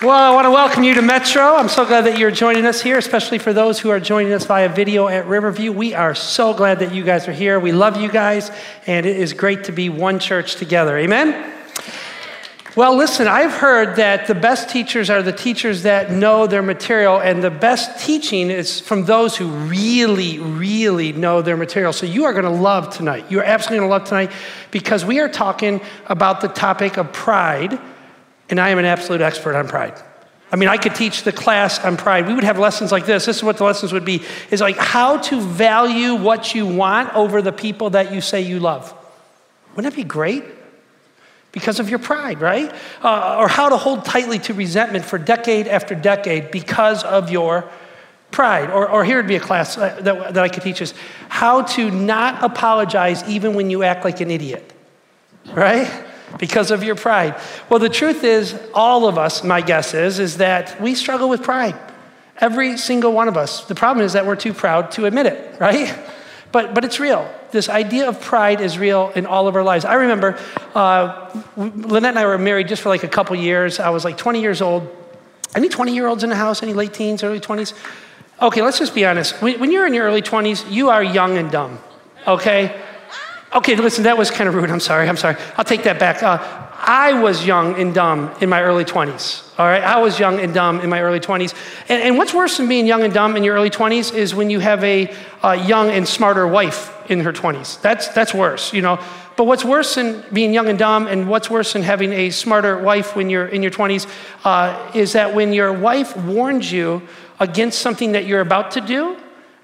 Well, I want to welcome you to Metro. I'm so glad that you're joining us here, especially for those who are joining us via video at Riverview. We are so glad that you guys are here. We love you guys, and it is great to be one church together. Amen? Well, listen, I've heard that the best teachers are the teachers that know their material, and the best teaching is from those who really, really know their material. So you are going to love tonight. You are absolutely going to love tonight because we are talking about the topic of pride and I am an absolute expert on pride. I mean, I could teach the class on pride. We would have lessons like this. This is what the lessons would be is like how to value what you want over the people that you say you love. Wouldn't that be great? Because of your pride, right? Uh, or how to hold tightly to resentment for decade after decade because of your pride. Or, or here would be a class uh, that, that I could teach us how to not apologize even when you act like an idiot, right? Because of your pride. Well, the truth is, all of us, my guess is, is that we struggle with pride. Every single one of us. The problem is that we're too proud to admit it, right? But, but it's real. This idea of pride is real in all of our lives. I remember uh, Lynette and I were married just for like a couple years. I was like 20 years old. Any 20 year olds in the house? Any late teens, early 20s? Okay, let's just be honest. When, when you're in your early 20s, you are young and dumb, okay? Okay, listen, that was kind of rude. I'm sorry. I'm sorry. I'll take that back. Uh, I was young and dumb in my early 20s. All right, I was young and dumb in my early 20s. And, and what's worse than being young and dumb in your early 20s is when you have a uh, young and smarter wife in her 20s. That's, that's worse, you know. But what's worse than being young and dumb, and what's worse than having a smarter wife when you're in your 20s, uh, is that when your wife warns you against something that you're about to do,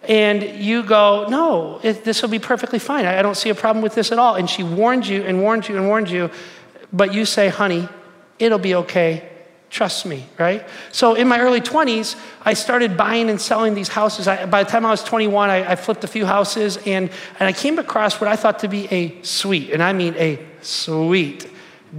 and you go, No, this will be perfectly fine. I, I don't see a problem with this at all. And she warned you and warned you and warned you, but you say, Honey, it'll be okay. Trust me, right? So in my early 20s, I started buying and selling these houses. I, by the time I was 21, I, I flipped a few houses and, and I came across what I thought to be a sweet, and I mean a sweet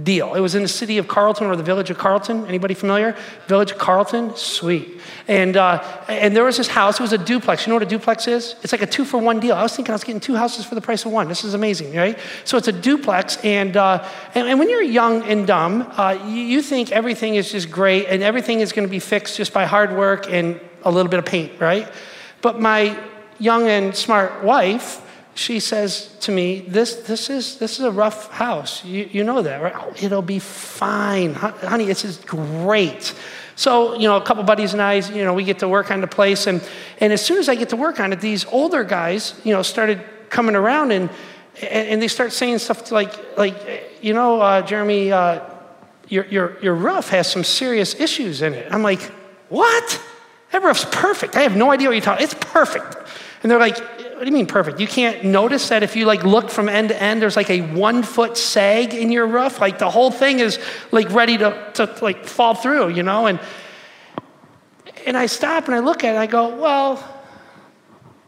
deal. It was in the city of Carleton or the village of Carleton. Anybody familiar? Village of Carleton, sweet. And, uh, and there was this house, it was a duplex. You know what a duplex is? It's like a two for one deal. I was thinking I was getting two houses for the price of one. This is amazing, right? So it's a duplex. And, uh, and, and, when you're young and dumb, uh, you, you think everything is just great and everything is going to be fixed just by hard work and a little bit of paint, right? But my young and smart wife, she says to me, this, this, is, this is a rough house. You, you know that, right? Oh, it'll be fine. Honey, this is great. So, you know, a couple buddies and I, you know, we get to work on the place. And, and as soon as I get to work on it, these older guys, you know, started coming around and, and, they start saying stuff like, like you know, uh, Jeremy, uh, your, your, your roof has some serious issues in it. I'm like, what? That roof's perfect. I have no idea what you're talking It's perfect. And they're like, what do you mean perfect? You can't notice that if you like look from end to end, there's like a one foot sag in your roof. Like the whole thing is like ready to, to like fall through, you know? And and I stop and I look at it and I go, well,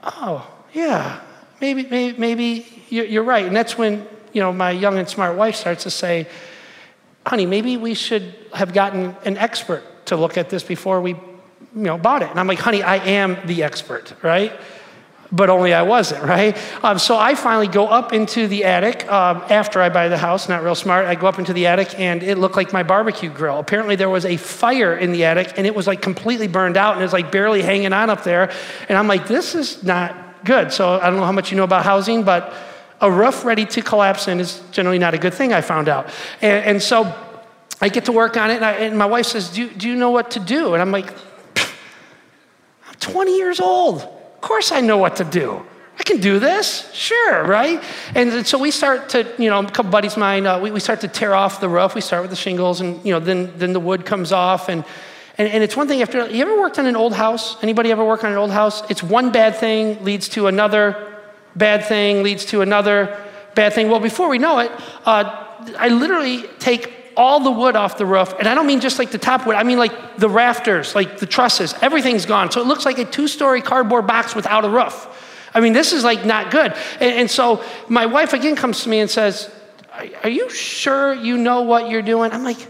oh, yeah, maybe, maybe, maybe you're right. And that's when, you know, my young and smart wife starts to say, honey, maybe we should have gotten an expert to look at this before we, you know, bought it. And I'm like, honey, I am the expert, right? But only I wasn't, right? Um, so I finally go up into the attic um, after I buy the house, not real smart. I go up into the attic and it looked like my barbecue grill. Apparently, there was a fire in the attic and it was like completely burned out and it was like barely hanging on up there. And I'm like, this is not good. So I don't know how much you know about housing, but a roof ready to collapse in is generally not a good thing, I found out. And, and so I get to work on it and, I, and my wife says, do, do you know what to do? And I'm like, I'm 20 years old. Of course I know what to do. I can do this, sure, right? And so we start to, you know, a couple buddies of mine, uh, we, we start to tear off the roof. We start with the shingles, and you know, then then the wood comes off, and and, and it's one thing after. You ever worked on an old house? Anybody ever work on an old house? It's one bad thing leads to another bad thing leads to another bad thing. Well, before we know it, uh, I literally take all the wood off the roof. And I don't mean just like the top wood, I mean like the rafters, like the trusses, everything's gone. So it looks like a two story cardboard box without a roof. I mean, this is like not good. And, and so my wife again comes to me and says, Are you sure you know what you're doing? I'm like,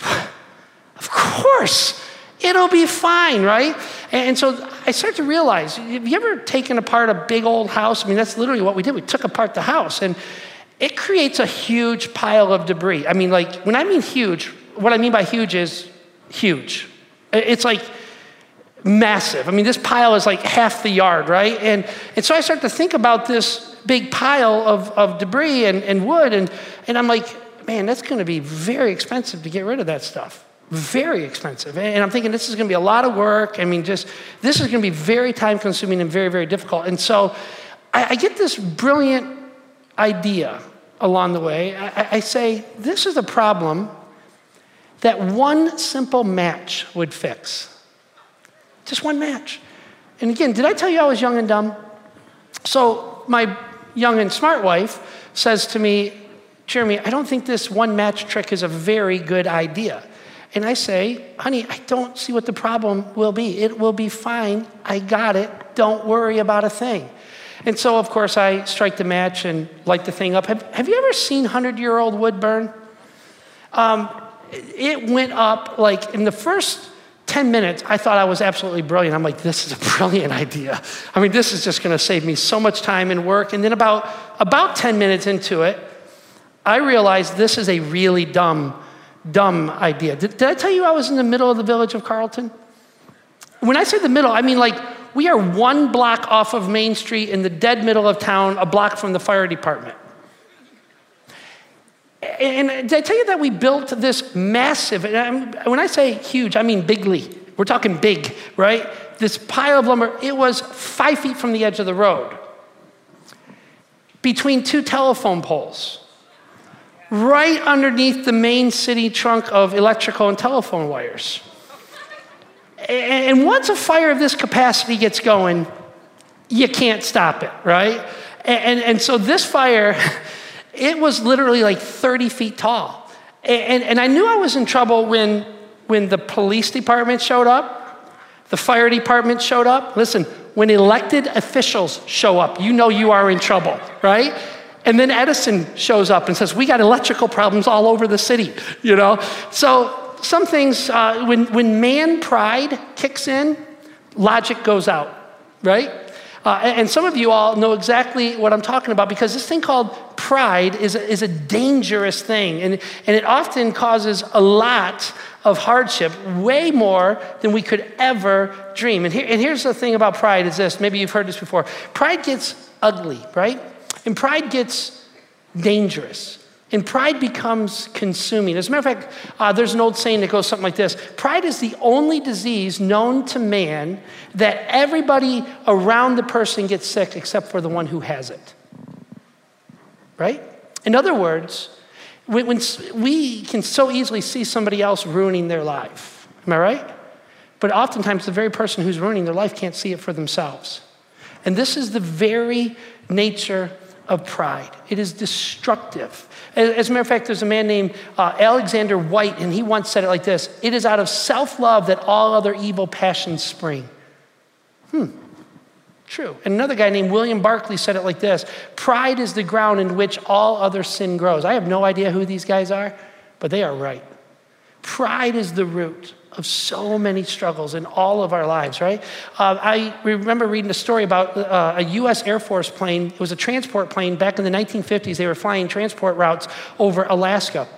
Of course. It'll be fine, right? And so I start to realize have you ever taken apart a big old house? I mean, that's literally what we did. We took apart the house. And it creates a huge pile of debris. I mean, like, when I mean huge, what I mean by huge is huge. It's like massive. I mean, this pile is like half the yard, right? And, and so I start to think about this big pile of, of debris and, and wood, and, and I'm like, man, that's going to be very expensive to get rid of that stuff. Very expensive. And I'm thinking this is going to be a lot of work. I mean, just this is going to be very time consuming and very, very difficult. And so I, I get this brilliant idea along the way. I, I say, this is a problem that one simple match would fix. Just one match. And again, did I tell you I was young and dumb? So my young and smart wife says to me, Jeremy, I don't think this one match trick is a very good idea. And I say, honey, I don't see what the problem will be. It will be fine. I got it. Don't worry about a thing. And so, of course, I strike the match and light the thing up. Have, have you ever seen 100 year old wood burn? Um, it went up like in the first 10 minutes, I thought I was absolutely brilliant. I'm like, this is a brilliant idea. I mean, this is just going to save me so much time and work. And then about, about 10 minutes into it, I realized this is a really dumb, dumb idea. Did, did I tell you I was in the middle of the village of Carleton? When I say the middle, I mean like we are one block off of Main Street in the dead middle of town, a block from the fire department. And did I tell you that we built this massive, and when I say huge, I mean bigly. We're talking big, right? This pile of lumber, it was five feet from the edge of the road, between two telephone poles, right underneath the main city trunk of electrical and telephone wires. And once a fire of this capacity gets going, you can't stop it, right? And, and, so this fire, it was literally like 30 feet tall. And, and I knew I was in trouble when, when the police department showed up, the fire department showed up. Listen, when elected officials show up, you know you are in trouble, right? And then Edison shows up and says, We got electrical problems all over the city, you know? So some things, uh, when, when man pride kicks in, logic goes out, right? Uh, and some of you all know exactly what I'm talking about because this thing called pride is a, is a dangerous thing. And, and it often causes a lot of hardship, way more than we could ever dream. And, here, and here's the thing about pride is this maybe you've heard this before pride gets ugly, right? And pride gets dangerous. And pride becomes consuming. As a matter of fact, uh, there's an old saying that goes something like this Pride is the only disease known to man that everybody around the person gets sick except for the one who has it. Right? In other words, when, when we can so easily see somebody else ruining their life. Am I right? But oftentimes, the very person who's ruining their life can't see it for themselves. And this is the very nature of pride. It is destructive. As a matter of fact, there's a man named uh, Alexander Whyte, and he once said it like this It is out of self love that all other evil passions spring. Hmm, true. And another guy named William Barclay said it like this Pride is the ground in which all other sin grows. I have no idea who these guys are, but they are right. Pride is the root of so many struggles in all of our lives, right? Uh, I remember reading a story about uh, a US Air Force plane. It was a transport plane back in the 1950s. They were flying transport routes over Alaska.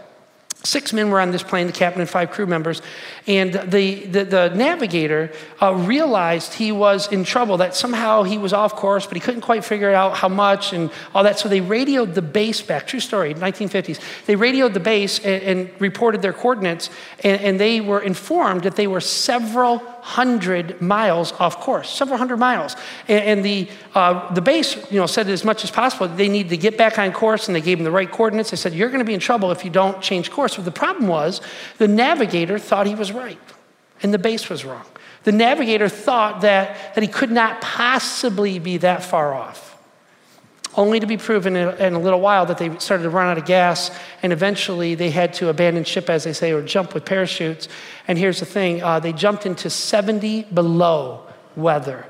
Six men were on this plane, the captain and five crew members. And the, the, the navigator uh, realized he was in trouble, that somehow he was off course, but he couldn't quite figure out how much and all that. So they radioed the base back. True story, 1950s. They radioed the base and, and reported their coordinates, and, and they were informed that they were several hundred miles off course, several hundred miles. And, and the, uh, the base you know, said as much as possible they needed to get back on course, and they gave them the right coordinates. They said, You're going to be in trouble if you don't change course. But the problem was the navigator thought he was right, and the base was wrong. The navigator thought that, that he could not possibly be that far off only to be proven in a little while that they started to run out of gas, and eventually they had to abandon ship, as they say, or jump with parachutes. And here's the thing uh, they jumped into 70 below weather,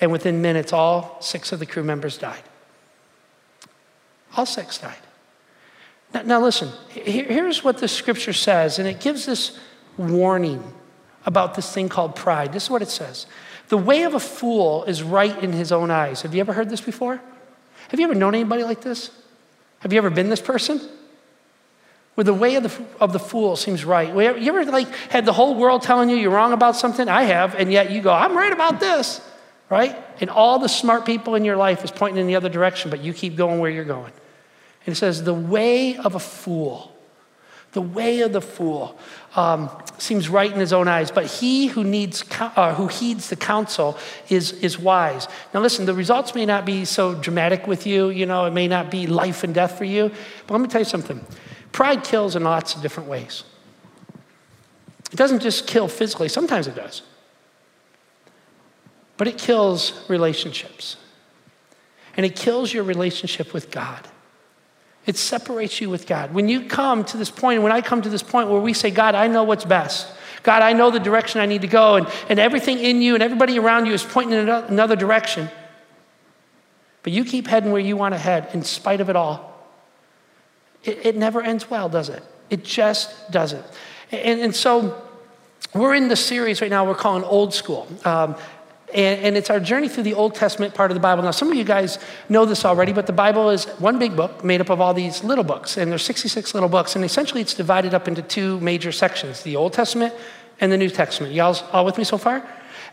and within minutes, all six of the crew members died. All six died. Now, now listen, here's what the scripture says, and it gives this warning about this thing called pride. This is what it says The way of a fool is right in his own eyes. Have you ever heard this before? Have you ever known anybody like this? Have you ever been this person? where the way of the, of the fool seems right. You ever like had the whole world telling you you're wrong about something? I have, and yet you go, I'm right about this, right? And all the smart people in your life is pointing in the other direction, but you keep going where you're going. And it says, the way of a fool, the way of the fool um, seems right in his own eyes, but he who, needs, uh, who heeds the counsel is, is wise. Now, listen, the results may not be so dramatic with you, you know, it may not be life and death for you, but let me tell you something. Pride kills in lots of different ways. It doesn't just kill physically, sometimes it does, but it kills relationships. And it kills your relationship with God. It separates you with God. When you come to this point, when I come to this point where we say, God, I know what's best. God, I know the direction I need to go, and, and everything in you and everybody around you is pointing in another direction. But you keep heading where you want to head in spite of it all. It, it never ends well, does it? It just doesn't. And, and so we're in the series right now we're calling Old School. Um, and, and, it's our journey through the Old Testament part of the Bible. Now, some of you guys know this already, but the Bible is one big book made up of all these little books, and there's 66 little books, and essentially it's divided up into two major sections the Old Testament and the New Testament. Y'all all with me so far?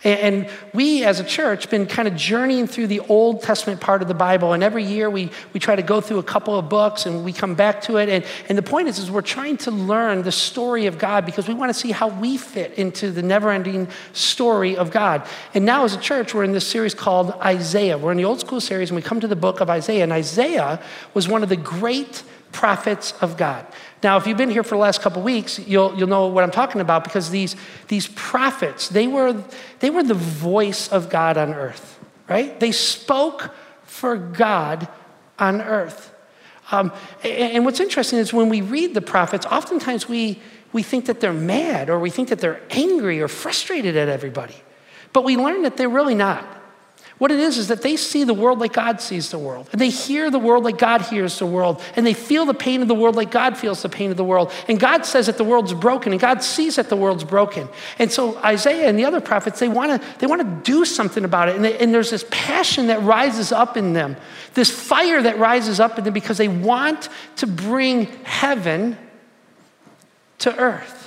And we as a church been kind of journeying through the Old Testament part of the Bible. And every year we, we try to go through a couple of books and we come back to it. And, and the point is, is we're trying to learn the story of God because we want to see how we fit into the never-ending story of God. And now as a church, we're in this series called Isaiah. We're in the old school series and we come to the book of Isaiah. And Isaiah was one of the great prophets of God. Now, if you've been here for the last couple weeks, you'll, you'll know what I'm talking about because these, these prophets, they were, they were the voice of God on earth, right? They spoke for God on earth. Um, and, and what's interesting is when we read the prophets, oftentimes we, we think that they're mad or we think that they're angry or frustrated at everybody. But we learn that they're really not. What it is is that they see the world like God sees the world, and they hear the world like God hears the world, and they feel the pain of the world like God feels the pain of the world. And God says that the world's broken, and God sees that the world's broken. And so Isaiah and the other prophets, they want to they want to do something about it, and, they, and there's this passion that rises up in them, this fire that rises up in them because they want to bring heaven to earth.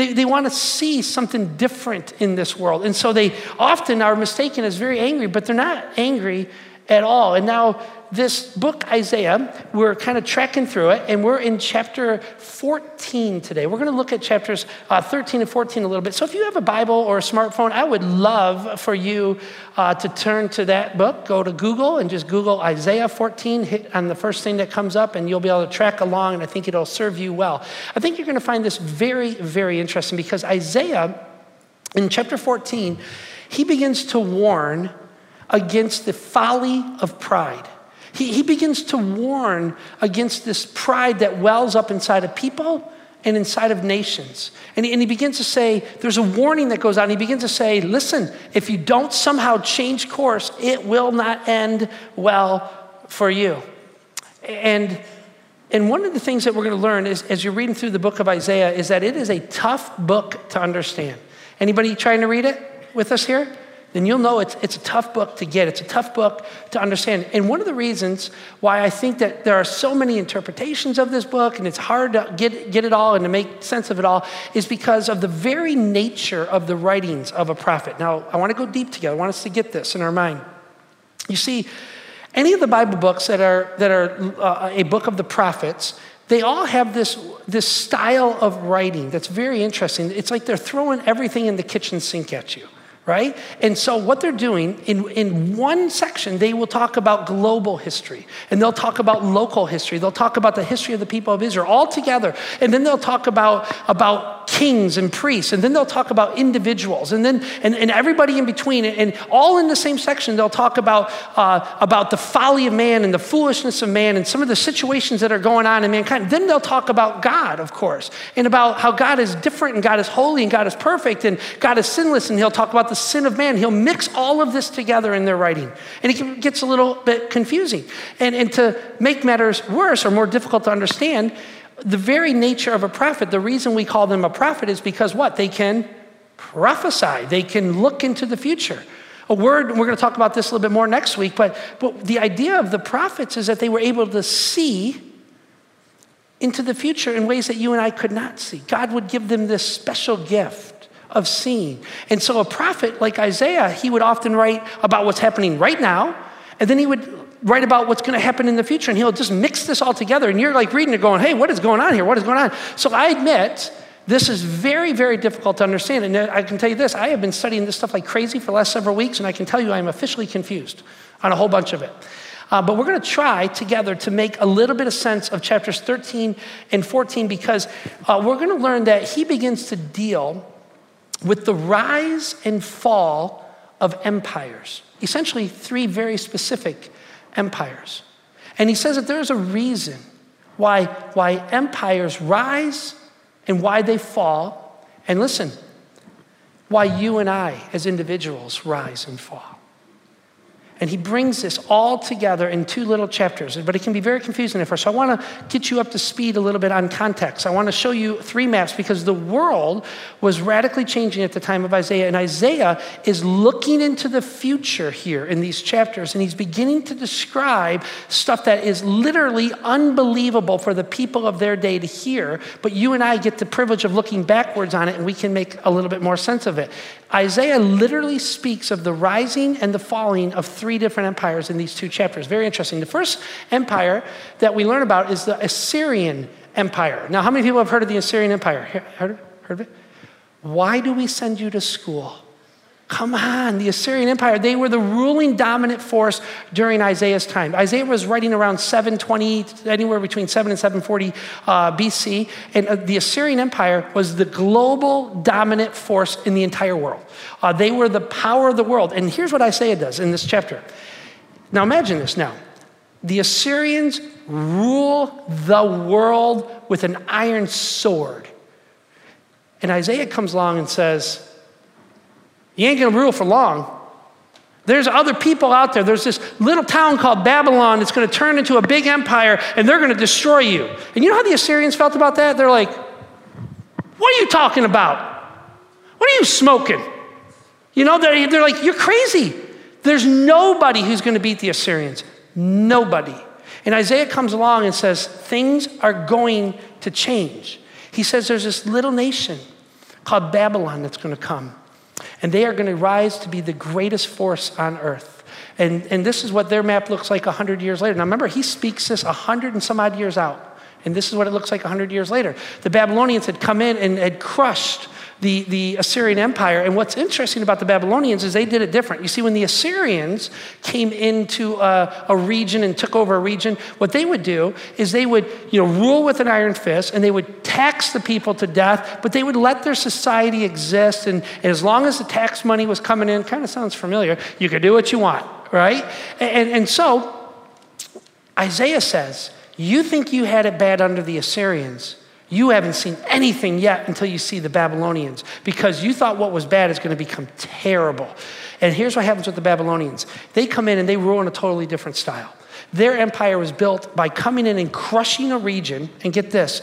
They, they want to see something different in this world. And so they often are mistaken as very angry, but they're not angry at all. And now this book, Isaiah, we're kind of tracking through it, and we're in chapter 14 today. We're going to look at chapters uh, 13 and 14 a little bit. So if you have a Bible or a smartphone, I would love for you uh, to turn to that book. Go to Google and just Google Isaiah 14, hit on the first thing that comes up, and you'll be able to track along, and I think it'll serve you well. I think you're going to find this very, very interesting because Isaiah, in chapter 14, he begins to warn against the folly of pride. He, he begins to warn against this pride that wells up inside of people and inside of nations. And he, and he begins to say, there's a warning that goes on. He begins to say, listen, if you don't somehow change course, it will not end well for you. And, and one of the things that we're going to learn is, as you're reading through the book of Isaiah, is that it is a tough book to understand. Anybody trying to read it with us here? Then you'll know it's, it's a tough book to get. It's a tough book to understand. And one of the reasons why I think that there are so many interpretations of this book and it's hard to get, get it all and to make sense of it all is because of the very nature of the writings of a prophet. Now, I want to go deep together. I want us to get this in our mind. You see, any of the Bible books that are, that are uh, a book of the prophets, they all have this, this style of writing that's very interesting. It's like they're throwing everything in the kitchen sink at you right? And so, what they're doing in, in one section, they will talk about global history, and they'll talk about local history, they'll talk about the history of the people of Israel all together, and then they'll talk about, about kings and priests, and then they'll talk about individuals, and then and, and everybody in between, and all in the same section, they'll talk about, uh, about the folly of man and the foolishness of man and some of the situations that are going on in mankind. Then they'll talk about God, of course, and about how God is different, and God is holy, and God is perfect, and God is sinless, and he'll talk about the sin of man. He'll mix all of this together in their writing. And it gets a little bit confusing. And, and to make matters worse or more difficult to understand, the very nature of a prophet, the reason we call them a prophet is because what? They can prophesy, they can look into the future. A word, we're going to talk about this a little bit more next week, but, but the idea of the prophets is that they were able to see into the future in ways that you and I could not see. God would give them this special gift of seeing. And so, a prophet like Isaiah, he would often write about what's happening right now, and then he would write about what's going to happen in the future, and he'll just mix this all together. And you're like reading it, going, hey, what is going on here? What is going on? So, I admit, this is very, very difficult to understand. And I can tell you this I have been studying this stuff like crazy for the last several weeks, and I can tell you I'm officially confused on a whole bunch of it. Uh, but we're going to try together to make a little bit of sense of chapters 13 and 14 because uh, we're going to learn that he begins to deal with the rise and fall of empires, essentially, three very specific empires. And he says that there's a reason why, why empires rise and why they fall. And listen, why you and I, as individuals, rise and fall. And he brings this all together in two little chapters, but it can be very confusing at first. So I want to get you up to speed a little bit on context. I want to show you three maps because the world was radically changing at the time of Isaiah. And Isaiah is looking into the future here in these chapters, and he's beginning to describe stuff that is literally unbelievable for the people of their day to hear. But you and I get the privilege of looking backwards on it, and we can make a little bit more sense of it. Isaiah literally speaks of the rising and the falling of three different empires in these two chapters. Very interesting. The first empire that we learn about is the Assyrian Empire. Now, how many people have heard of the Assyrian Empire? Heard, heard of it? Why do we send you to school? Come on, the Assyrian Empire, they were the ruling dominant force during Isaiah's time. Isaiah was writing around 720, anywhere between 7 and 740 uh, BC, and uh, the Assyrian Empire was the global dominant force in the entire world. Uh, they were the power of the world. And here's what Isaiah does in this chapter. Now imagine this now. The Assyrians rule the world with an iron sword. And Isaiah comes along and says, you ain't gonna rule for long. There's other people out there. There's this little town called Babylon that's going to turn into a big empire and they're going to destroy you. And you know how the Assyrians felt about that? They're like, What are you talking about? What are you smoking? You know, they're, they're like, You're crazy. There's nobody who's going to beat the Assyrians. Nobody. And Isaiah comes along and says, Things are going to change. He says there's this little nation called Babylon that's going to come. And they are going to rise to be the greatest force on earth. And, and this is what their map looks like 100 years later. Now remember, he speaks this 100 and some odd years out. And this is what it looks like 100 years later. The Babylonians had come in and had crushed the, the Assyrian Empire. And what's interesting about the Babylonians is they did it different. You see, when the Assyrians came into a, a, region and took over a region, what they would do is they would you know, rule with an iron fist and they would tax the people to death, but they would let their society exist. And, and as long as the tax money was coming in, kind of sounds familiar, you could do what you want, right? And, and so Isaiah says, You think you had it bad under the Assyrians. You haven't seen anything yet until you see the Babylonians because you thought what was bad is going to become terrible. And here's what happens with the Babylonians they come in and they rule in a totally different style. Their empire was built by coming in and crushing a region, and get this,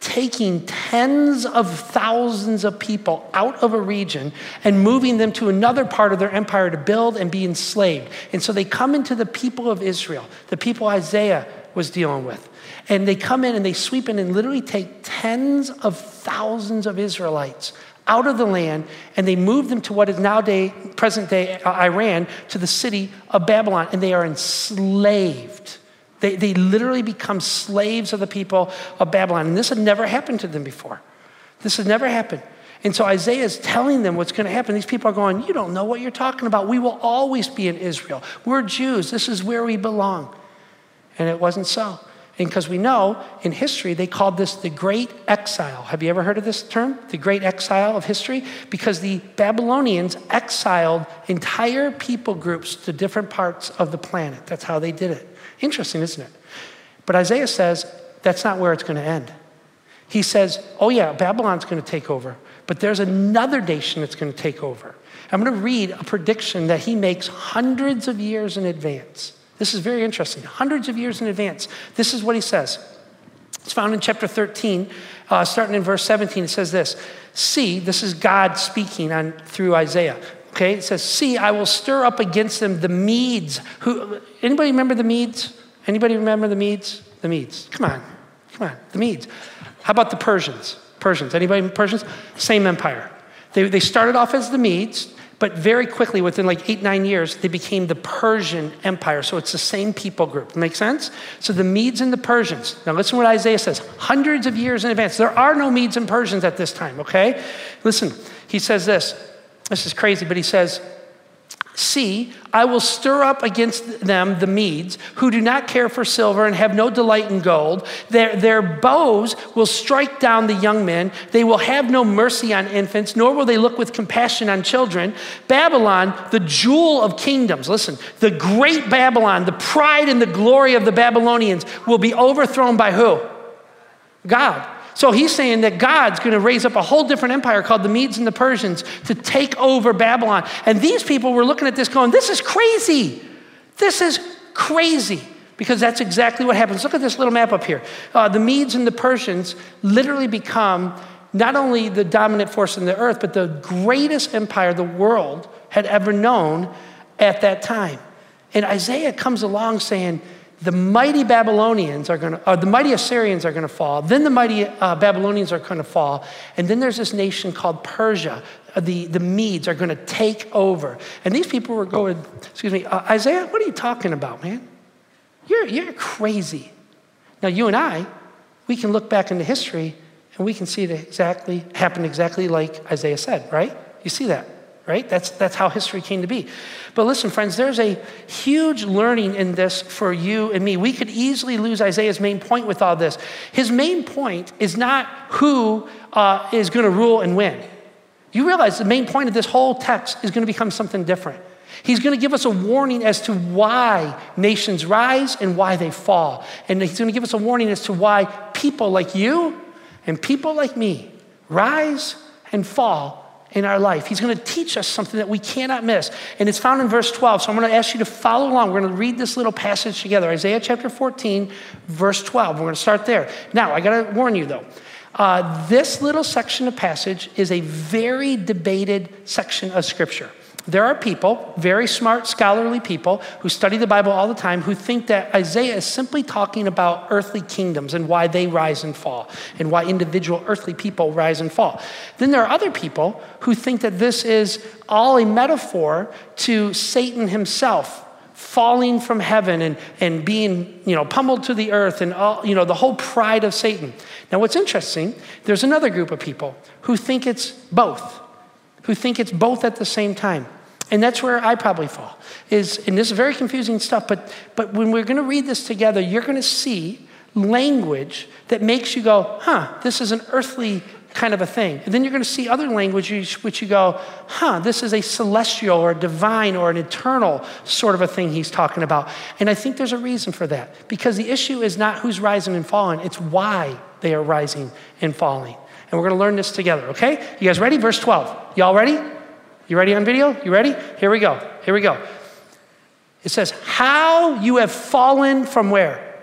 taking tens of thousands of people out of a region and moving them to another part of their empire to build and be enslaved. And so they come into the people of Israel, the people Isaiah was dealing with. And they come in and they sweep in and literally take tens of thousands of Israelites out of the land and they move them to what is now day, present day uh, Iran, to the city of Babylon, and they are enslaved. They, they literally become slaves of the people of Babylon. And this had never happened to them before. This had never happened. And so Isaiah is telling them what's going to happen. These people are going, You don't know what you're talking about. We will always be in Israel. We're Jews. This is where we belong. And it wasn't so. And because we know in history, they called this the Great Exile. Have you ever heard of this term? The Great Exile of history? Because the Babylonians exiled entire people groups to different parts of the planet. That's how they did it. Interesting, isn't it? But Isaiah says that's not where it's going to end. He says, oh, yeah, Babylon's going to take over, but there's another nation that's going to take over. I'm going to read a prediction that he makes hundreds of years in advance. This is very interesting. Hundreds of years in advance. This is what he says. It's found in chapter 13, uh, starting in verse 17. It says this See, this is God speaking on, through Isaiah. Okay, it says, See, I will stir up against them the Medes. Who, anybody remember the Medes? Anybody remember the Medes? The Medes. Come on. Come on, the Medes. How about the Persians? Persians. Anybody Persians? Same empire. They, they started off as the Medes, but very quickly, within like eight, nine years, they became the Persian Empire. So it's the same people group. Make sense? So the Medes and the Persians. Now listen what Isaiah says. Hundreds of years in advance. There are no Medes and Persians at this time, okay? Listen, he says this. This is crazy, but he says, See, I will stir up against them the Medes, who do not care for silver and have no delight in gold. Their, their bows will strike down the young men. They will have no mercy on infants, nor will they look with compassion on children. Babylon, the jewel of kingdoms, listen, the great Babylon, the pride and the glory of the Babylonians, will be overthrown by who? God. So he's saying that God's going to raise up a whole different empire called the Medes and the Persians to take over Babylon. And these people were looking at this going, this is crazy. This is crazy. Because that's exactly what happens. Look at this little map up here. Uh, the Medes and the Persians literally become not only the dominant force in the earth, but the greatest empire the world had ever known at that time. And Isaiah comes along saying, the mighty Babylonians are going to, the mighty Assyrians are going to fall. Then the mighty uh, Babylonians are going to fall. And then there's this nation called Persia. Uh, the, the Medes are going to take over. And these people were going, excuse me, uh, Isaiah, what are you talking about, man? You're, you're crazy. Now, you and I, we can look back into history and we can see it exactly, happen exactly like Isaiah said, right? You see that? Right? That's, that's how history came to be. But listen, friends, there's a huge learning in this for you and me. We could easily lose Isaiah's main point with all this. His main point is not who uh, is going to rule and win. You realize the main point of this whole text is going to become something different. He's going to give us a warning as to why nations rise and why they fall. And he's going to give us a warning as to why people like you and people like me rise and fall in our life. He's going to teach us something that we cannot miss. And it's found in verse 12. So I'm going to ask you to follow along. We're going to read this little passage together Isaiah chapter 14, verse 12. We're going to start there. Now, I got to warn you though. Uh, this little section of passage is a very debated section of scripture. There are people, very smart, scholarly people, who study the Bible all the time who think that Isaiah is simply talking about earthly kingdoms and why they rise and fall, and why individual earthly people rise and fall. Then there are other people who think that this is all a metaphor to Satan himself falling from heaven and, and being you know pummeled to the earth and all you know the whole pride of satan now what's interesting there's another group of people who think it's both who think it's both at the same time. And that's where I probably fall. Is and this is very confusing stuff, but but when we're to read this together, you're to see language that makes you go, "Huh, this is an earthly kind of a thing." And then you're going to see other languages which you go, "Huh, this is a celestial or a divine or an eternal sort of a thing he's talking about." And I think there's a reason for that. Because the issue is not who's rising and falling, it's why they are rising and falling. And we're going to learn this together, okay? You guys ready? Verse 12. Y'all ready? You ready on video? You ready? Here we go. Here we go. It says, How you have fallen from where?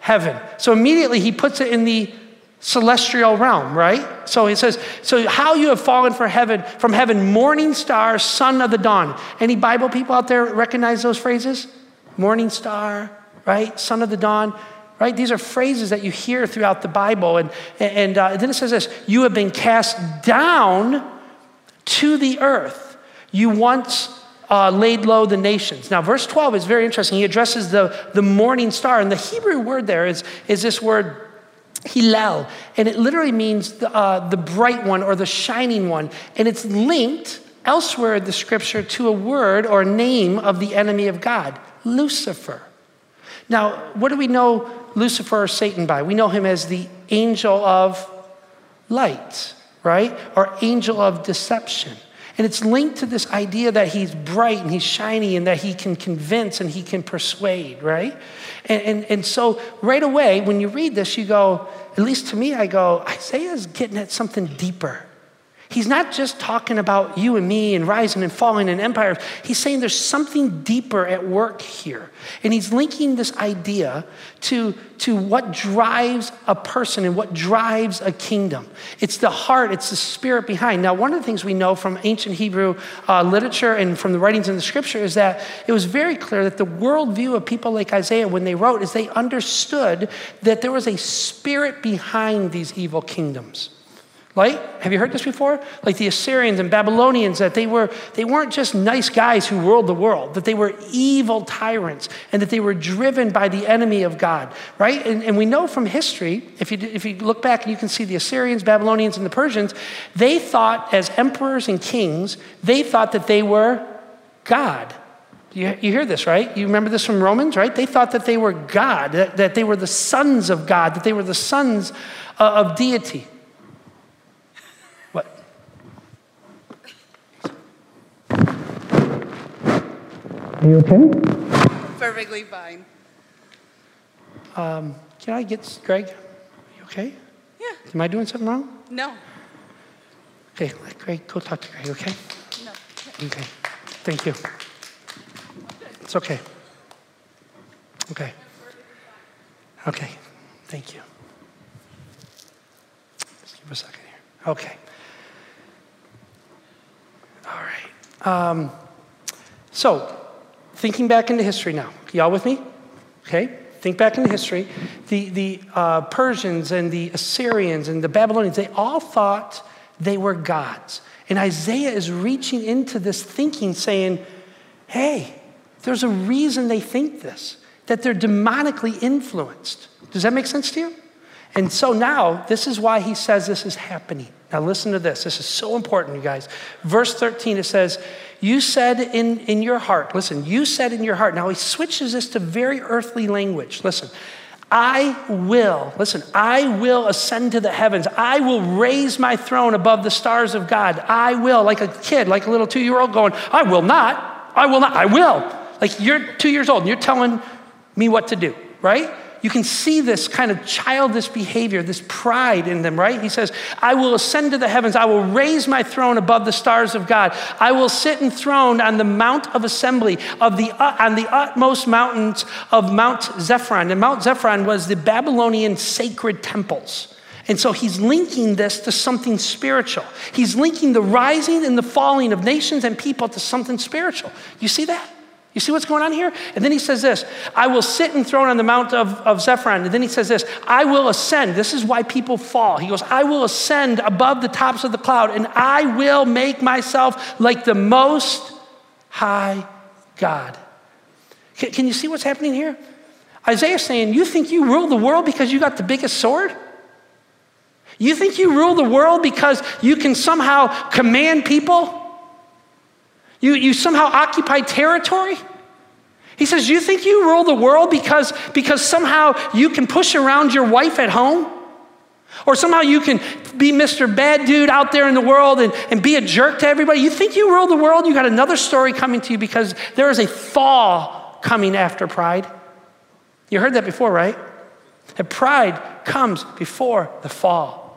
Heaven. So immediately he puts it in the celestial realm, right? So he says, So how you have fallen from heaven, from heaven, morning star, son of the dawn. Any Bible people out there recognize those phrases? Morning star, right? Son of the dawn right? These are phrases that you hear throughout the Bible. And, and uh, then it says this You have been cast down to the earth. You once uh, laid low the nations. Now, verse 12 is very interesting. He addresses the, the morning star. And the Hebrew word there is, is this word Hillel. And it literally means uh, the bright one or the shining one. And it's linked elsewhere in the scripture to a word or name of the enemy of God, Lucifer. Now, what do we know Lucifer or Satan by? We know him as the angel of light, right? Or angel of deception. And it's linked to this idea that he's bright and he's shiny and that he can convince and he can persuade, right? And, and, and so right away, when you read this, you go, at least to me, I go, Isaiah's getting at something deeper. He's not just talking about you and me and rising and falling and empires. He's saying there's something deeper at work here. And he's linking this idea to, to what drives a person and what drives a kingdom. It's the heart, it's the spirit behind. Now, one of the things we know from ancient Hebrew uh, literature and from the writings in the scripture is that it was very clear that the worldview of people like Isaiah, when they wrote, is they understood that there was a spirit behind these evil kingdoms. Have you heard this before? Like the Assyrians and Babylonians, that they, were, they weren't just nice guys who ruled the world, that they were evil tyrants and that they were driven by the enemy of God, right? And, and we know from history, if you, if you look back you can see the Assyrians, Babylonians, and the Persians, they thought as emperors and kings, they thought that they were God. You, you hear this, right? You remember this from Romans, right? They thought that they were God, that, that they were the sons of God, that they were the sons uh, of deity. Are you okay? Perfectly fine. Um, can I get Greg? Are you okay? Yeah. Am I doing something wrong? No. Okay, let Greg go talk to Greg, okay? No. Okay. Thank you. It's okay. Okay. Okay. Thank you. Just give a second here. Okay. All right. Um, so, thinking back into history now. Y'all with me? Okay? Think back into history. The, the uh, Persians and the Assyrians and the Babylonians, they all thought they were gods. And Isaiah is reaching into this thinking, saying, hey, there's a reason they think this, that they're demonically influenced. Does that make sense to you? And so now, this is why he says this is happening. Now, listen to this. This is so important, you guys. Verse 13, it says, You said in, in your heart, listen, you said in your heart. Now, he switches this to very earthly language. Listen, I will, listen, I will ascend to the heavens. I will raise my throne above the stars of God. I will, like a kid, like a little two year old going, I will not, I will not, I will. Like you're two years old and you're telling me what to do, right? You can see this kind of childish behavior, this pride in them, right? He says, I will ascend to the heavens. I will raise my throne above the stars of God. I will sit enthroned on the Mount of Assembly, of the, uh, on the utmost mountains of Mount Zephron. And Mount Zephron was the Babylonian sacred temples. And so he's linking this to something spiritual. He's linking the rising and the falling of nations and people to something spiritual. You see that? You see what's going on here? And then he says this I will sit enthroned on the mount of, of. And then he says this I will ascend. This is why people fall. He goes, I will ascend above the tops of the cloud, and I will make myself like the most high God. Can, can you see what's happening here? Isaiah saying, You think you rule the world because you got the biggest sword? You think you rule the world because you can somehow command people? You, you somehow occupy territory? He says, You think you rule the world because, because somehow you can push around your wife at home? Or somehow you can be Mr. Bad Dude out there in the world and, and be a jerk to everybody? You think you rule the world? You got another story coming to you because there is a fall coming after pride. You heard that before, right? That pride comes before the fall.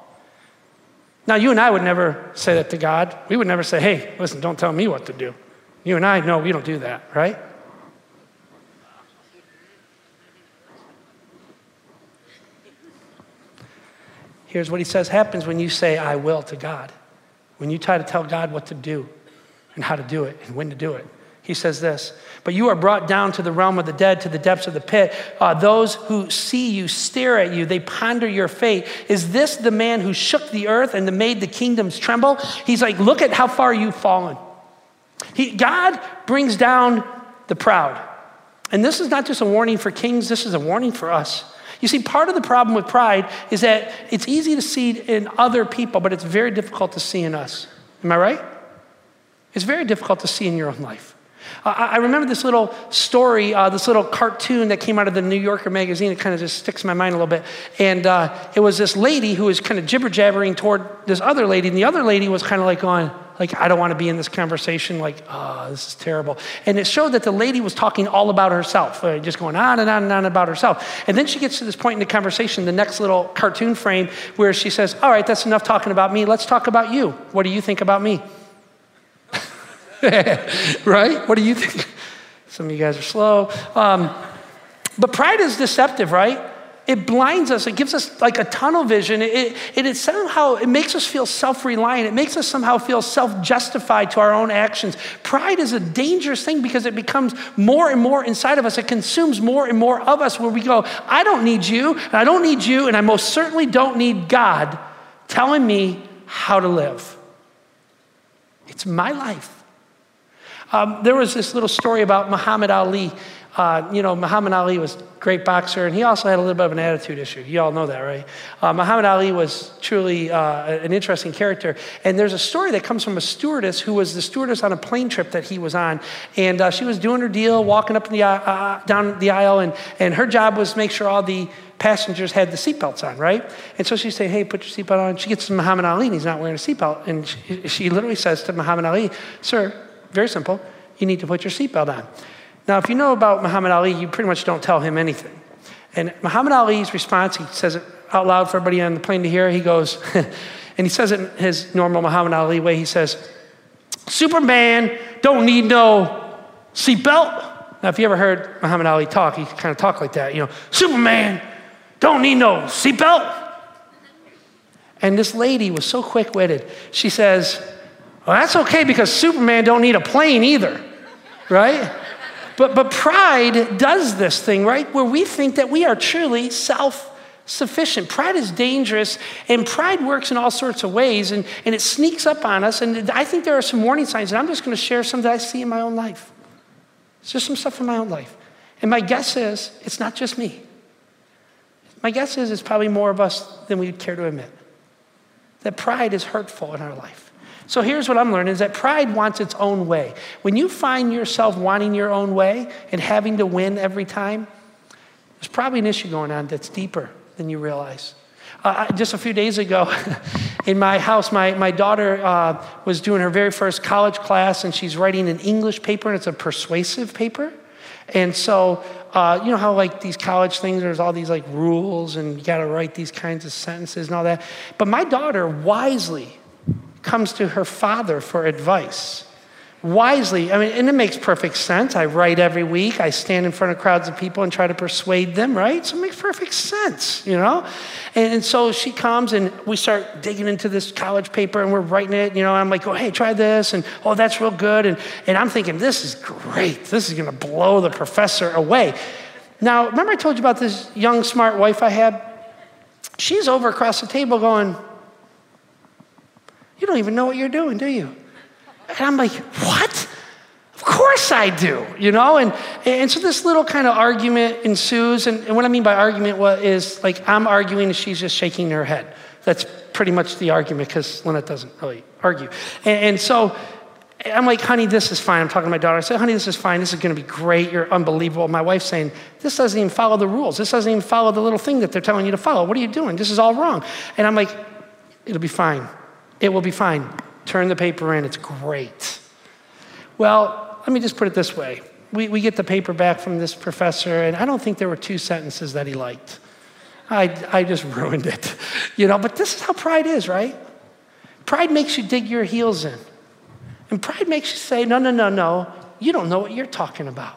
Now, you and I would never say that to God. We would never say, hey, listen, don't tell me what to do. You and I know we don't do that, right? Here's what he says happens when you say, I will to God. When you try to tell God what to do and how to do it and when to do it. He says this, but you are brought down to the realm of the dead, to the depths of the pit. Uh, those who see you stare at you, they ponder your fate. Is this the man who shook the earth and made the kingdoms tremble? He's like, look at how far you've fallen. He, God brings down the proud. And this is not just a warning for kings, this is a warning for us. You see, part of the problem with pride is that it's easy to see in other people, but it's very difficult to see in us. Am I right? It's very difficult to see in your own life. I remember this little story, uh, this little cartoon that came out of the New Yorker magazine. It kind of just sticks in my mind a little bit. And uh, it was this lady who was kind of jibber jabbering toward this other lady, and the other lady was kind of like going, Like, I don't want to be in this conversation. Like, oh, this is terrible. And it showed that the lady was talking all about herself, uh, just going on and on and on about herself. And then she gets to this point in the conversation, the next little cartoon frame, where she says, All right, that's enough talking about me. Let's talk about you. What do you think about me? right? What do you think? Some of you guys are slow. Um, but pride is deceptive, right? It blinds us. It gives us like a tunnel vision. It, it, it somehow it makes us feel self-reliant. It makes us somehow feel self-justified to our own actions. Pride is a dangerous thing because it becomes more and more inside of us. It consumes more and more of us where we go, I don't need you, and I don't need you, and I most certainly don't need God telling me how to live. It's my life. Um, there was this little story about Muhammad Ali. Uh, you know, Muhammad Ali was a great boxer, and he also had a little bit of an attitude issue. You all know that, right? Uh, Muhammad Ali was truly uh, an interesting character. And there's a story that comes from a stewardess who was the stewardess on a plane trip that he was on. And uh, she was doing her deal, walking up the, uh, uh, down the aisle, and, and her job was to make sure all the passengers had the seatbelts on, right? And so she's saying, hey, put your seatbelt on. She gets to Muhammad Ali, and he's not wearing a seatbelt. And she, she literally says to Muhammad Ali, sir, very simple, you need to put your seatbelt on. Now, if you know about Muhammad Ali, you pretty much don't tell him anything. And Muhammad Ali's response, he says it out loud for everybody on the plane to hear. He goes, and he says it in his normal Muhammad Ali way. He says, Superman don't need no seatbelt. Now, if you ever heard Muhammad Ali talk, he kind of talk like that. You know, Superman don't need no seatbelt. And this lady was so quick-witted. She says, well, that's okay because Superman don't need a plane either, right? But, but pride does this thing, right? Where we think that we are truly self sufficient. Pride is dangerous, and pride works in all sorts of ways, and, and it sneaks up on us. And I think there are some warning signs, and I'm just going to share some that I see in my own life. It's just some stuff in my own life. And my guess is it's not just me. My guess is it's probably more of us than we'd care to admit. That pride is hurtful in our life. So here's what I'm learning is that pride wants its own way. When you find yourself wanting your own way and having to win every time, there's probably an issue going on that's deeper than you realize. Uh, just a few days ago, in my house, my, my daughter uh, was doing her very first college class, and she's writing an English paper, and it's a persuasive paper. And so, uh, you know how like these college things, there's all these like rules, and you got to write these kinds of sentences and all that. But my daughter wisely comes to her father for advice. Wisely, I mean, and it makes perfect sense. I write every week, I stand in front of crowds of people and try to persuade them, right? So it makes perfect sense, you know? And, and so she comes and we start digging into this college paper and we're writing it, you know, I'm like, oh, hey, try this, and oh, that's real good. And, and I'm thinking, this is great. This is gonna blow the professor away. Now, remember I told you about this young, smart wife I had? She's over across the table going, you don't even know what you're doing, do you? And I'm like, What? Of course I do, you know? And, and so this little kind of argument ensues. And, and what I mean by argument is like I'm arguing and she's just shaking her head. That's pretty much the argument because Lynette doesn't really argue. And, and so I'm like, honey, this is fine. I'm talking to my daughter. I said, honey, this is fine. This is going to be great. You're unbelievable. My wife's saying, this doesn't even follow the rules. This doesn't even follow the little thing that they're telling you to follow. What are you doing? This is all wrong. And I'm like, it'll be fine. It will be fine. Turn the paper in, it's great. Well, let me just put it this way. We, we get the paper back from this professor, and I don't think there were two sentences that he liked. I, I just ruined it. You know, but this is how pride is, right? Pride makes you dig your heels in. And pride makes you say, no, no, no, no, you don't know what you're talking about.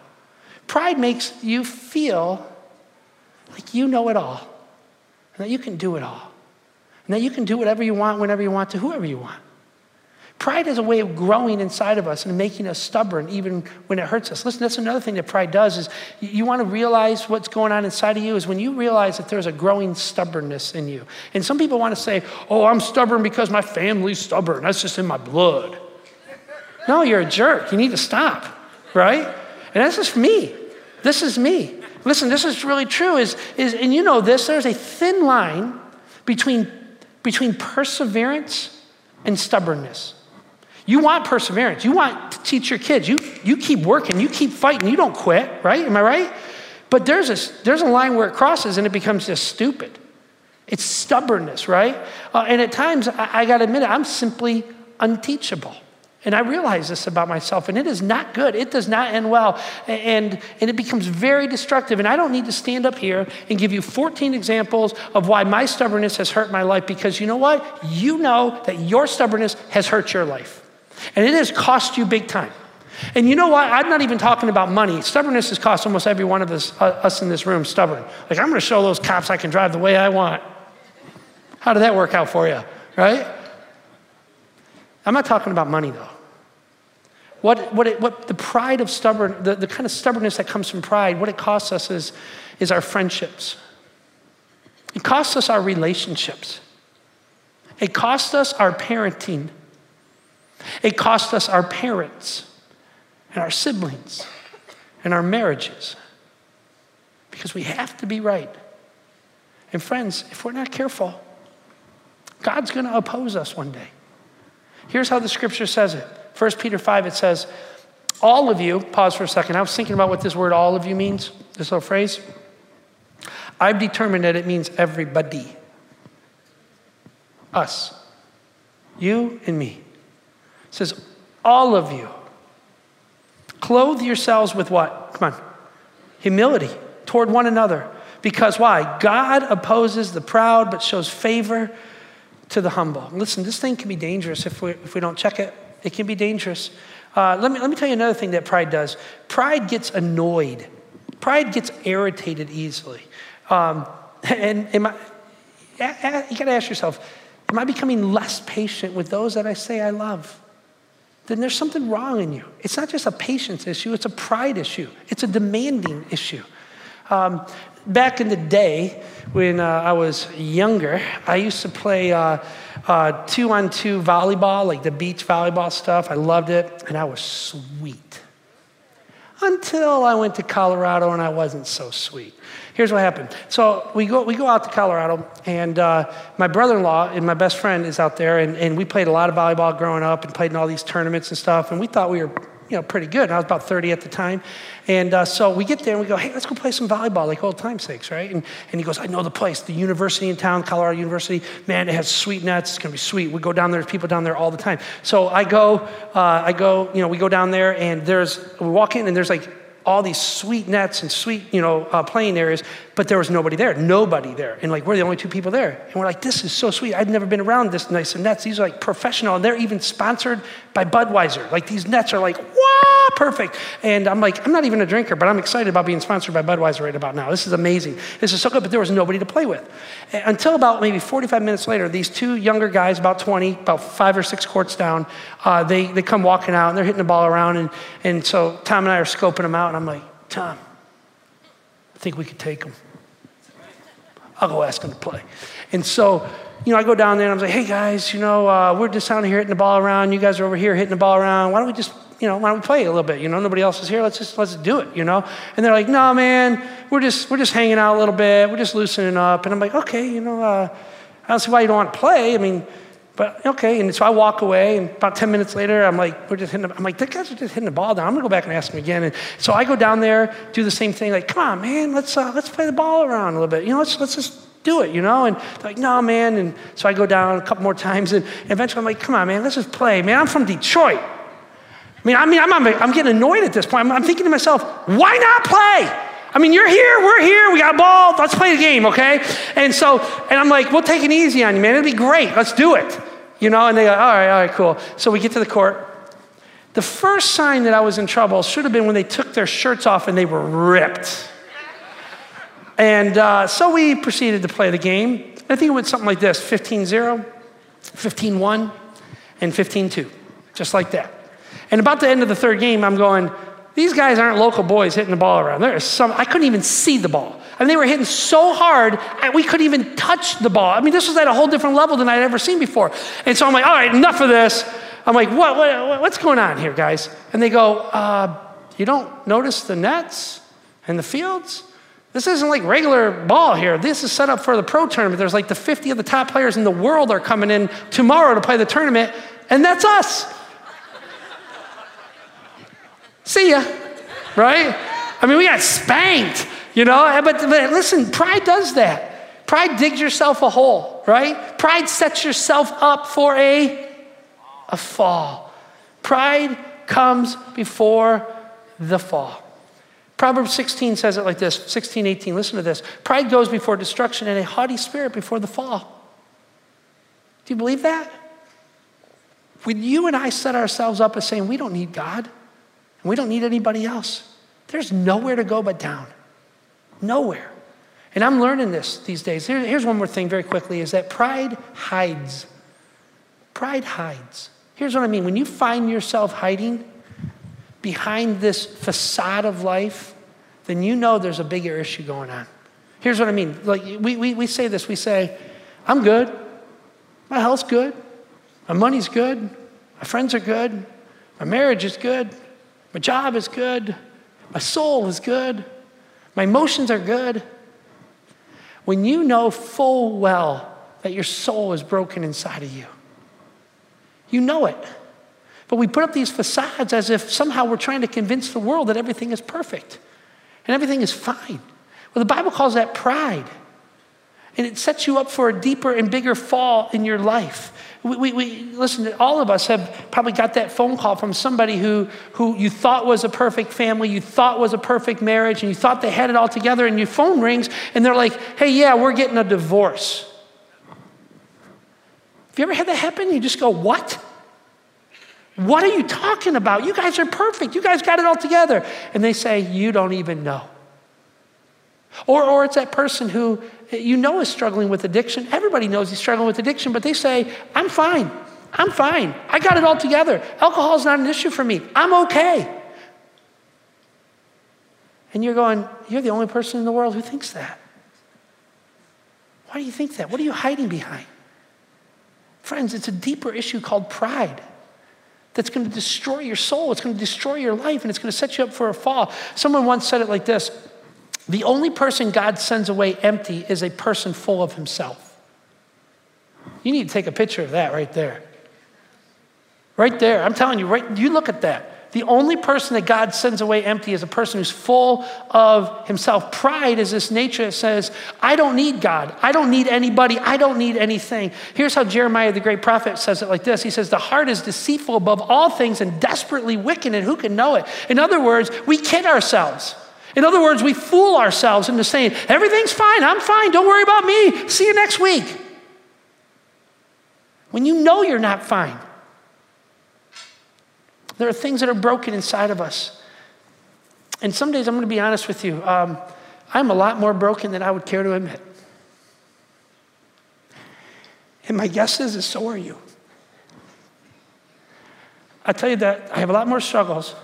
Pride makes you feel like you know it all and that you can do it all. And that you can do whatever you want, whenever you want, to whoever you want. Pride is a way of growing inside of us and making us stubborn even when it hurts us. Listen, that's another thing that pride does is you want to realize what's going on inside of you is when you realize that there's a growing stubbornness in you. And some people want to say, "Oh, I'm stubborn because my family's stubborn. That's just in my blood." No, you're a jerk. You need to stop, right? And that's just me. This is me. Listen, this is really true is is and you know this there's a thin line between between perseverance and stubbornness. You want perseverance. You want to teach your kids. You, you keep working. You keep fighting. You don't quit, right? Am I right? But there's a, there's a line where it crosses and it becomes just stupid. It's stubbornness, right? Uh, and at times, I, I got to admit it, I'm simply unteachable. And I realize this about myself, and it is not good. It does not end well. And, and it becomes very destructive. And I don't need to stand up here and give you 14 examples of why my stubbornness has hurt my life, because you know what? You know that your stubbornness has hurt your life. And it has cost you big time. And you know what? I'm not even talking about money. Stubbornness has cost almost every one of us, uh, us in this room stubborn. Like, I'm going to show those cops I can drive the way I want. How did that work out for you, right? I'm not talking about money, though. What, what, it, what the pride of stubborn, the, the kind of stubbornness that comes from pride, what it costs us is, is our friendships. It costs us our relationships. It costs us our parenting. It costs us our parents and our siblings and our marriages because we have to be right. And friends, if we're not careful, God's going to oppose us one day. Here's how the scripture says it 1 Peter 5, it says, All of you, pause for a second. I was thinking about what this word all of you means, this little phrase. I've determined that it means everybody. Us. You and me. It says, All of you. Clothe yourselves with what? Come on. Humility toward one another. Because why? God opposes the proud but shows favor to the humble. Listen, this thing can be dangerous if we, if we don't check it. It can be dangerous. Uh, let, me, let me tell you another thing that pride does pride gets annoyed, pride gets irritated easily. Um, and am I, you got to ask yourself, am I becoming less patient with those that I say I love? Then there's something wrong in you. It's not just a patience issue, it's a pride issue, it's a demanding issue. Um, back in the day when uh, I was younger, I used to play. Uh, uh, two on two volleyball, like the beach volleyball stuff. I loved it, and I was sweet. Until I went to Colorado and I wasn't so sweet. Here's what happened. So we go, we go out to Colorado, and uh, my brother in law and my best friend is out there, and, and we played a lot of volleyball growing up and played in all these tournaments and stuff, and we thought we were you know, pretty good. I was about 30 at the time. And uh, so we get there and we go, hey, let's go play some volleyball, like old time sakes, right? And, and he goes, I know the place, the university in town, Colorado University. Man, it has sweet nets. It's going to be sweet. We go down there. There's people down there all the time. So I go, uh, I go, you know, we go down there and there's, we walk in and there's like all these sweet nets and sweet, you know, uh, playing areas, but there was nobody there, nobody there. And like, we're the only two people there. And we're like, this is so sweet. I've never been around this nice of nets. These are like professional, and they're even sponsored by Budweiser. Like, these nets are like, wow, perfect. And I'm like, I'm not even a drinker, but I'm excited about being sponsored by Budweiser right about now. This is amazing. This is so good, but there was nobody to play with. Until about maybe 45 minutes later, these two younger guys, about 20, about five or six courts down, uh, they, they come walking out and they're hitting the ball around. And, and so Tom and I are scoping them out, and I'm like, Tom, I think we could take them. I'll go ask them to play. And so, you know, I go down there and I'm like, hey guys, you know, uh, we're just down here hitting the ball around. You guys are over here hitting the ball around. Why don't we just, you know, why don't we play a little bit? You know, nobody else is here. Let's just let's do it. You know. And they're like, no, man, we're just we're just hanging out a little bit. We're just loosening up. And I'm like, okay, you know, uh, I don't see why you don't want to play. I mean, but okay, and so I walk away, and about 10 minutes later, I'm like, we're just hitting the, I'm like, the guys are just hitting the ball down. I'm gonna go back and ask them again. And so I go down there, do the same thing, like, come on, man, let's uh, let's play the ball around a little bit. You know, let's let's just do it, you know? And they're like, no, man. And so I go down a couple more times, and eventually I'm like, come on, man, let's just play. Man, I'm from Detroit. I mean, I mean, I'm, I'm getting annoyed at this point. I'm, I'm thinking to myself, why not play? I mean, you're here, we're here, we got a ball, let's play the game, okay? And so, and I'm like, we'll take it easy on you, man. It'll be great. Let's do it. You know, and they go, all right, all right, cool. So we get to the court. The first sign that I was in trouble should have been when they took their shirts off and they were ripped. And uh, so we proceeded to play the game. I think it went something like this 15 0, 15 1, and 15 2, just like that. And about the end of the third game, I'm going, these guys aren't local boys hitting the ball around. There is some, I couldn't even see the ball. I mean, they were hitting so hard, we couldn't even touch the ball. I mean, this was at a whole different level than I'd ever seen before. And so I'm like, all right, enough of this. I'm like, what, what what's going on here, guys? And they go, uh, you don't notice the nets and the fields? This isn't like regular ball here. This is set up for the pro tournament. There's like the 50 of the top players in the world are coming in tomorrow to play the tournament, and that's us. See ya, right? I mean, we got spanked, you know? But, but listen, pride does that. Pride digs yourself a hole, right? Pride sets yourself up for a, a fall. Pride comes before the fall. Proverbs 16 says it like this 16, 18. Listen to this. Pride goes before destruction and a haughty spirit before the fall. Do you believe that? When you and I set ourselves up as saying we don't need God and we don't need anybody else, there's nowhere to go but down. Nowhere. And I'm learning this these days. Here, here's one more thing very quickly is that pride hides. Pride hides. Here's what I mean. When you find yourself hiding behind this facade of life, then you know there's a bigger issue going on. Here's what I mean. Like we, we, we say this, we say, I'm good. My health's good. My money's good. My friends are good. My marriage is good. My job is good. My soul is good. My emotions are good. When you know full well that your soul is broken inside of you, you know it. But we put up these facades as if somehow we're trying to convince the world that everything is perfect and everything is fine. Well, the Bible calls that pride. And it sets you up for a deeper and bigger fall in your life. We, we, we, listen, to all of us have probably got that phone call from somebody who, who you thought was a perfect family, you thought was a perfect marriage, and you thought they had it all together, and your phone rings, and they're like, hey, yeah, we're getting a divorce. Have you ever had that happen? You just go, what? What are you talking about? You guys are perfect. You guys got it all together. And they say, you don't even know. Or, or it's that person who you know is struggling with addiction. Everybody knows he's struggling with addiction, but they say, I'm fine. I'm fine. I got it all together. Alcohol is not an issue for me. I'm okay. And you're going, You're the only person in the world who thinks that. Why do you think that? What are you hiding behind? Friends, it's a deeper issue called pride that's going to destroy your soul. It's going to destroy your life and it's going to set you up for a fall. Someone once said it like this the only person God sends away empty is a person full of himself. You need to take a picture of that right there. Right there. I'm telling you, right, you look at that. The only person that God sends away empty is a person who's full of himself. Pride is this nature that says, I don't need God. I don't need anybody. I don't need anything. Here's how Jeremiah, the great prophet, says it like this He says, The heart is deceitful above all things and desperately wicked, and who can know it? In other words, we kid ourselves. In other words, we fool ourselves into saying, everything's fine, I'm fine, don't worry about me, see you next week. When you know you're not fine, there are things that are broken inside of us. And some days, I'm going to be honest with you, um, I'm a lot more broken than I would care to admit. And my guess is, is so are you. I tell you that I have a lot more struggles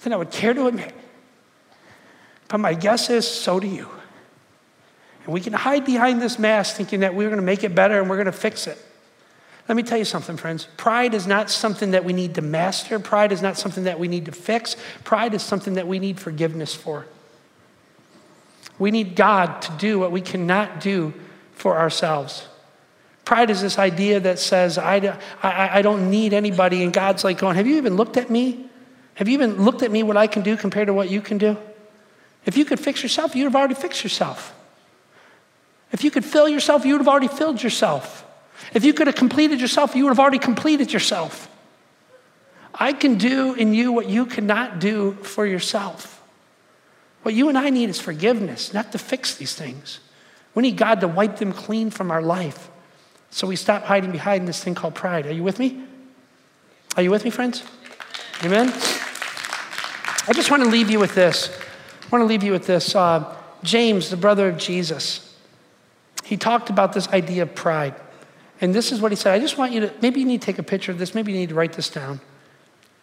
than I would care to admit. But my guess is, so do you. And we can hide behind this mask thinking that we're going to make it better and we're going to fix it. Let me tell you something, friends. Pride is not something that we need to master. Pride is not something that we need to fix. Pride is something that we need forgiveness for. We need God to do what we cannot do for ourselves. Pride is this idea that says, I, I, I don't need anybody. And God's like going, Have you even looked at me? Have you even looked at me what I can do compared to what you can do? If you could fix yourself, you'd have already fixed yourself. If you could fill yourself, you would have already filled yourself. If you could have completed yourself, you would have already completed yourself. I can do in you what you cannot do for yourself. What you and I need is forgiveness, not to fix these things. We need God to wipe them clean from our life. So we stop hiding behind this thing called pride. Are you with me? Are you with me, friends? Amen? I just want to leave you with this. I want to leave you with this. Uh, James, the brother of Jesus, he talked about this idea of pride. And this is what he said I just want you to, maybe you need to take a picture of this, maybe you need to write this down.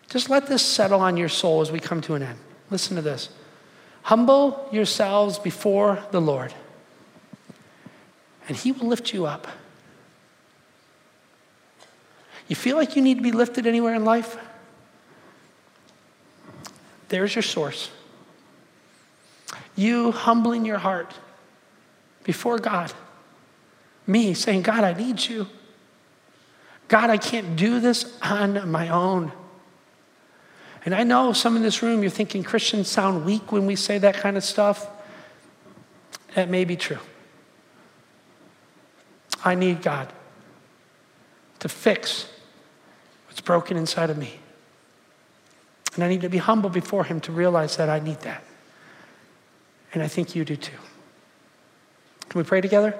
Just let this settle on your soul as we come to an end. Listen to this. Humble yourselves before the Lord, and he will lift you up. You feel like you need to be lifted anywhere in life? There's your source. You humbling your heart before God. Me saying, God, I need you. God, I can't do this on my own. And I know some in this room, you're thinking Christians sound weak when we say that kind of stuff. That may be true. I need God to fix what's broken inside of me. And I need to be humble before Him to realize that I need that. And I think you do too. Can we pray together?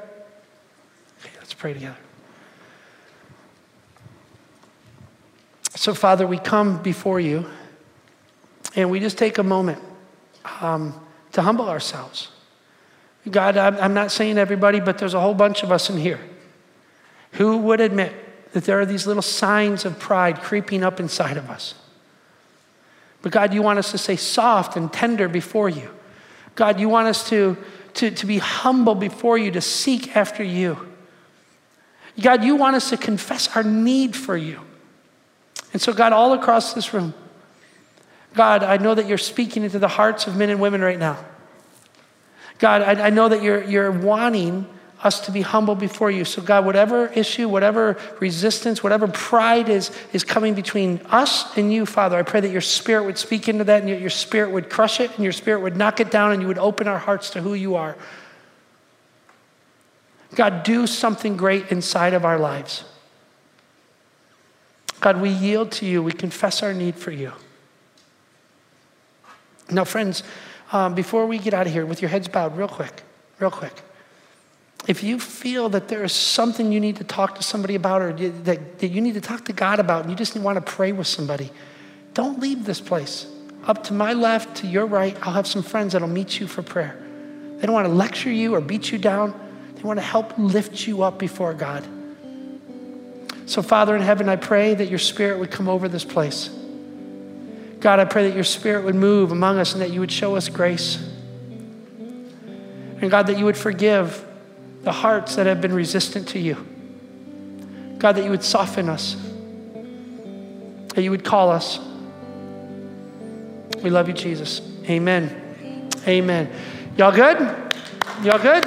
Okay, let's pray together. So, Father, we come before you and we just take a moment um, to humble ourselves. God, I'm not saying everybody, but there's a whole bunch of us in here who would admit that there are these little signs of pride creeping up inside of us. But God, you want us to stay soft and tender before you. God, you want us to, to, to be humble before you, to seek after you. God, you want us to confess our need for you. And so, God, all across this room, God, I know that you're speaking into the hearts of men and women right now. God, I, I know that you're, you're wanting us to be humble before you. So, God, whatever issue, whatever resistance, whatever pride is, is coming between us and you, Father, I pray that your spirit would speak into that and your spirit would crush it and your spirit would knock it down and you would open our hearts to who you are. God, do something great inside of our lives. God, we yield to you. We confess our need for you. Now, friends, um, before we get out of here, with your heads bowed, real quick, real quick. If you feel that there is something you need to talk to somebody about or that, that you need to talk to God about and you just want to pray with somebody, don't leave this place. Up to my left, to your right, I'll have some friends that'll meet you for prayer. They don't want to lecture you or beat you down, they want to help lift you up before God. So, Father in heaven, I pray that your spirit would come over this place. God, I pray that your spirit would move among us and that you would show us grace. And God, that you would forgive the hearts that have been resistant to you. God, that you would soften us, that you would call us. We love you, Jesus. Amen. Amen. Y'all good? Y'all good?